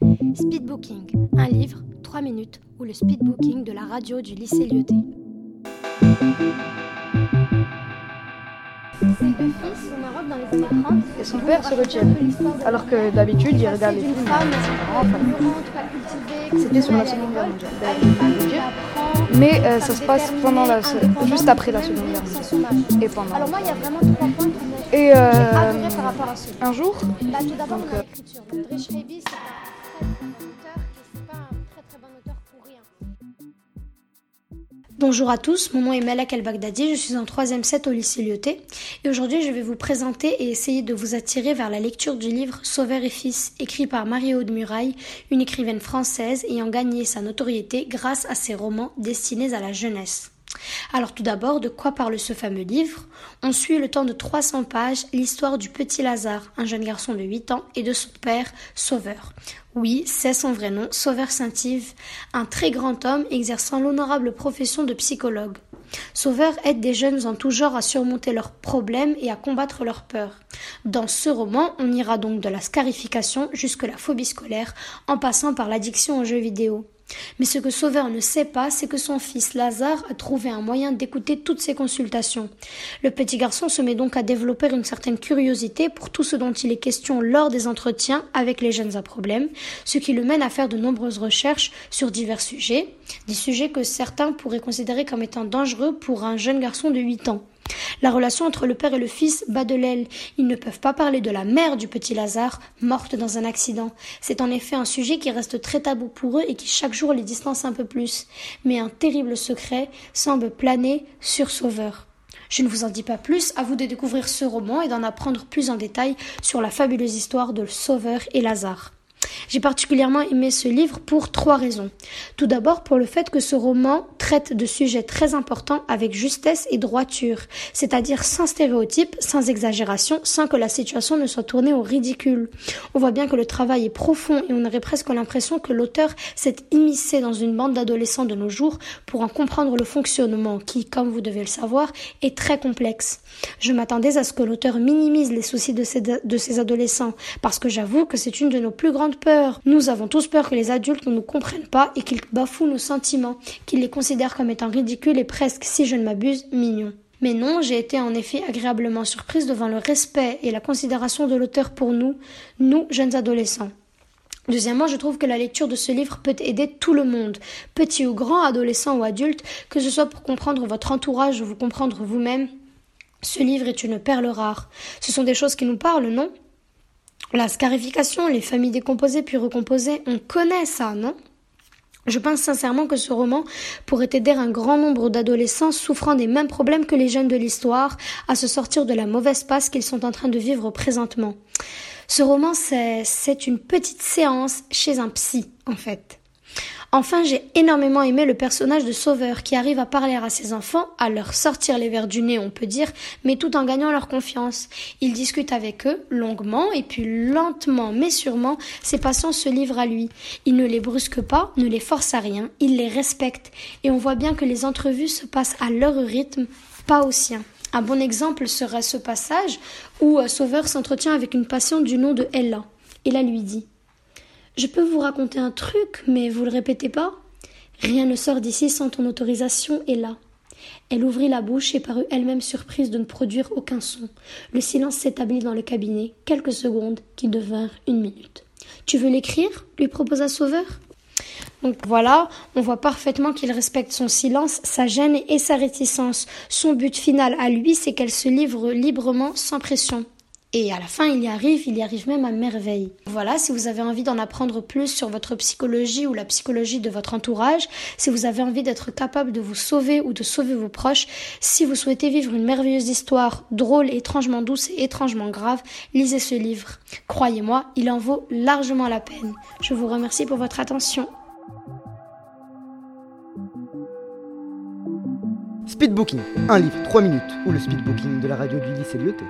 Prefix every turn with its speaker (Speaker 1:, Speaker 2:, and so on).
Speaker 1: Speedbooking, un livre, 3 minutes, ou le speedbooking de la radio du lycée Lyoté.
Speaker 2: Et son père se retient. Alors que d'habitude, il regarde les films. C'était sur la Seconde Guerre mondiale. Mais euh, ça se passe pendant la, juste après la Seconde Guerre mondiale. Et pendant.
Speaker 1: Alors moi, il y a vraiment trois points qui m'ont
Speaker 2: Et euh,
Speaker 1: adoré par rapport à ce
Speaker 2: un jour,
Speaker 1: Bah, tout d'abord,
Speaker 2: euh,
Speaker 1: l'écriture. Donc, Drish Rabi, c'est un Bonjour à tous, mon nom est Malak El Baghdadi, je suis en 3ème set au lycée Lyoté et aujourd'hui je vais vous présenter et essayer de vous attirer vers la lecture du livre Sauveur et Fils, écrit par Marie-Aude Muraille, une écrivaine française ayant gagné sa notoriété grâce à ses romans destinés à la jeunesse. Alors tout d'abord, de quoi parle ce fameux livre? On suit le temps de 300 pages l'histoire du petit Lazare, un jeune garçon de 8 ans, et de son père, Sauveur. Oui, c'est son vrai nom, Sauveur Saint-Yves, un très grand homme exerçant l'honorable profession de psychologue. Sauveur aide des jeunes en tout genre à surmonter leurs problèmes et à combattre leurs peurs. Dans ce roman, on ira donc de la scarification jusque la phobie scolaire, en passant par l'addiction aux jeux vidéo. Mais ce que Sauveur ne sait pas, c'est que son fils Lazare a trouvé un moyen d'écouter toutes ses consultations. Le petit garçon se met donc à développer une certaine curiosité pour tout ce dont il est question lors des entretiens avec les jeunes à problème, ce qui le mène à faire de nombreuses recherches sur divers sujets, des sujets que certains pourraient considérer comme étant dangereux pour un jeune garçon de 8 ans. La relation entre le père et le fils bat de l'aile. Ils ne peuvent pas parler de la mère du petit Lazare, morte dans un accident. C'est en effet un sujet qui reste très tabou pour eux et qui chaque jour les distance un peu plus. Mais un terrible secret semble planer sur Sauveur. Je ne vous en dis pas plus, à vous de découvrir ce roman et d'en apprendre plus en détail sur la fabuleuse histoire de Sauveur et Lazare. J'ai particulièrement aimé ce livre pour trois raisons. Tout d'abord pour le fait que ce roman traite de sujets très importants avec justesse et droiture, c'est-à-dire sans stéréotypes, sans exagération, sans que la situation ne soit tournée au ridicule. On voit bien que le travail est profond et on aurait presque l'impression que l'auteur s'est immiscé dans une bande d'adolescents de nos jours pour en comprendre le fonctionnement qui, comme vous devez le savoir, est très complexe. Je m'attendais à ce que l'auteur minimise les soucis de ces, adolescents, parce que j'avoue que c'est une de nos plus grandes peurs. Nous avons tous peur que les adultes ne nous comprennent pas et qu'ils bafouent nos sentiments, qu'ils les considèrent comme étant ridicules et presque, si je ne m'abuse, mignons. Mais non, j'ai été en effet agréablement surprise devant le respect et la considération de l'auteur pour nous, nous, jeunes adolescents. Deuxièmement, je trouve que la lecture de ce livre peut aider tout le monde, petit ou grand, adolescent ou adulte, que ce soit pour comprendre votre entourage ou vous comprendre vous-même. Ce livre est une perle rare. Ce sont des choses qui nous parlent, non? La scarification, les familles décomposées puis recomposées, on connaît ça, non? Je pense sincèrement que ce roman pourrait aider un grand nombre d'adolescents souffrant des mêmes problèmes que les jeunes de l'histoire à se sortir de la mauvaise passe qu'ils sont en train de vivre présentement. Ce roman, c'est une petite séance chez un psy, en fait. Enfin, j'ai énormément aimé le personnage de Sauveur qui arrive à parler à ses enfants, à leur sortir les verres du nez, on peut dire, mais tout en gagnant leur confiance. Il discute avec eux longuement et puis lentement mais sûrement, ses patients se livrent à lui. Il ne les brusque pas, ne les force à rien, il les respecte et on voit bien que les entrevues se passent à leur rythme, pas au sien. Un bon exemple serait ce passage où euh, Sauveur s'entretient avec une patiente du nom de Ella. Ella lui dit je peux vous raconter un truc, mais vous le répétez pas Rien ne sort d'ici sans ton autorisation, Ella. Elle ouvrit la bouche et parut elle-même surprise de ne produire aucun son. Le silence s'établit dans le cabinet, quelques secondes qui devinrent une minute. Tu veux l'écrire? lui proposa Sauveur. Donc voilà, on voit parfaitement qu'il respecte son silence, sa gêne et sa réticence. Son but final à lui, c'est qu'elle se livre librement, sans pression. Et à la fin, il y arrive, il y arrive même à merveille. Voilà, si vous avez envie d'en apprendre plus sur votre psychologie ou la psychologie de votre entourage, si vous avez envie d'être capable de vous sauver ou de sauver vos proches, si vous souhaitez vivre une merveilleuse histoire, drôle, étrangement douce et étrangement grave, lisez ce livre. Croyez-moi, il en vaut largement la peine. Je vous remercie pour votre attention.
Speaker 3: Speedbooking, un livre, 3 minutes, ou le speedbooking de la radio du lycée Lyoté.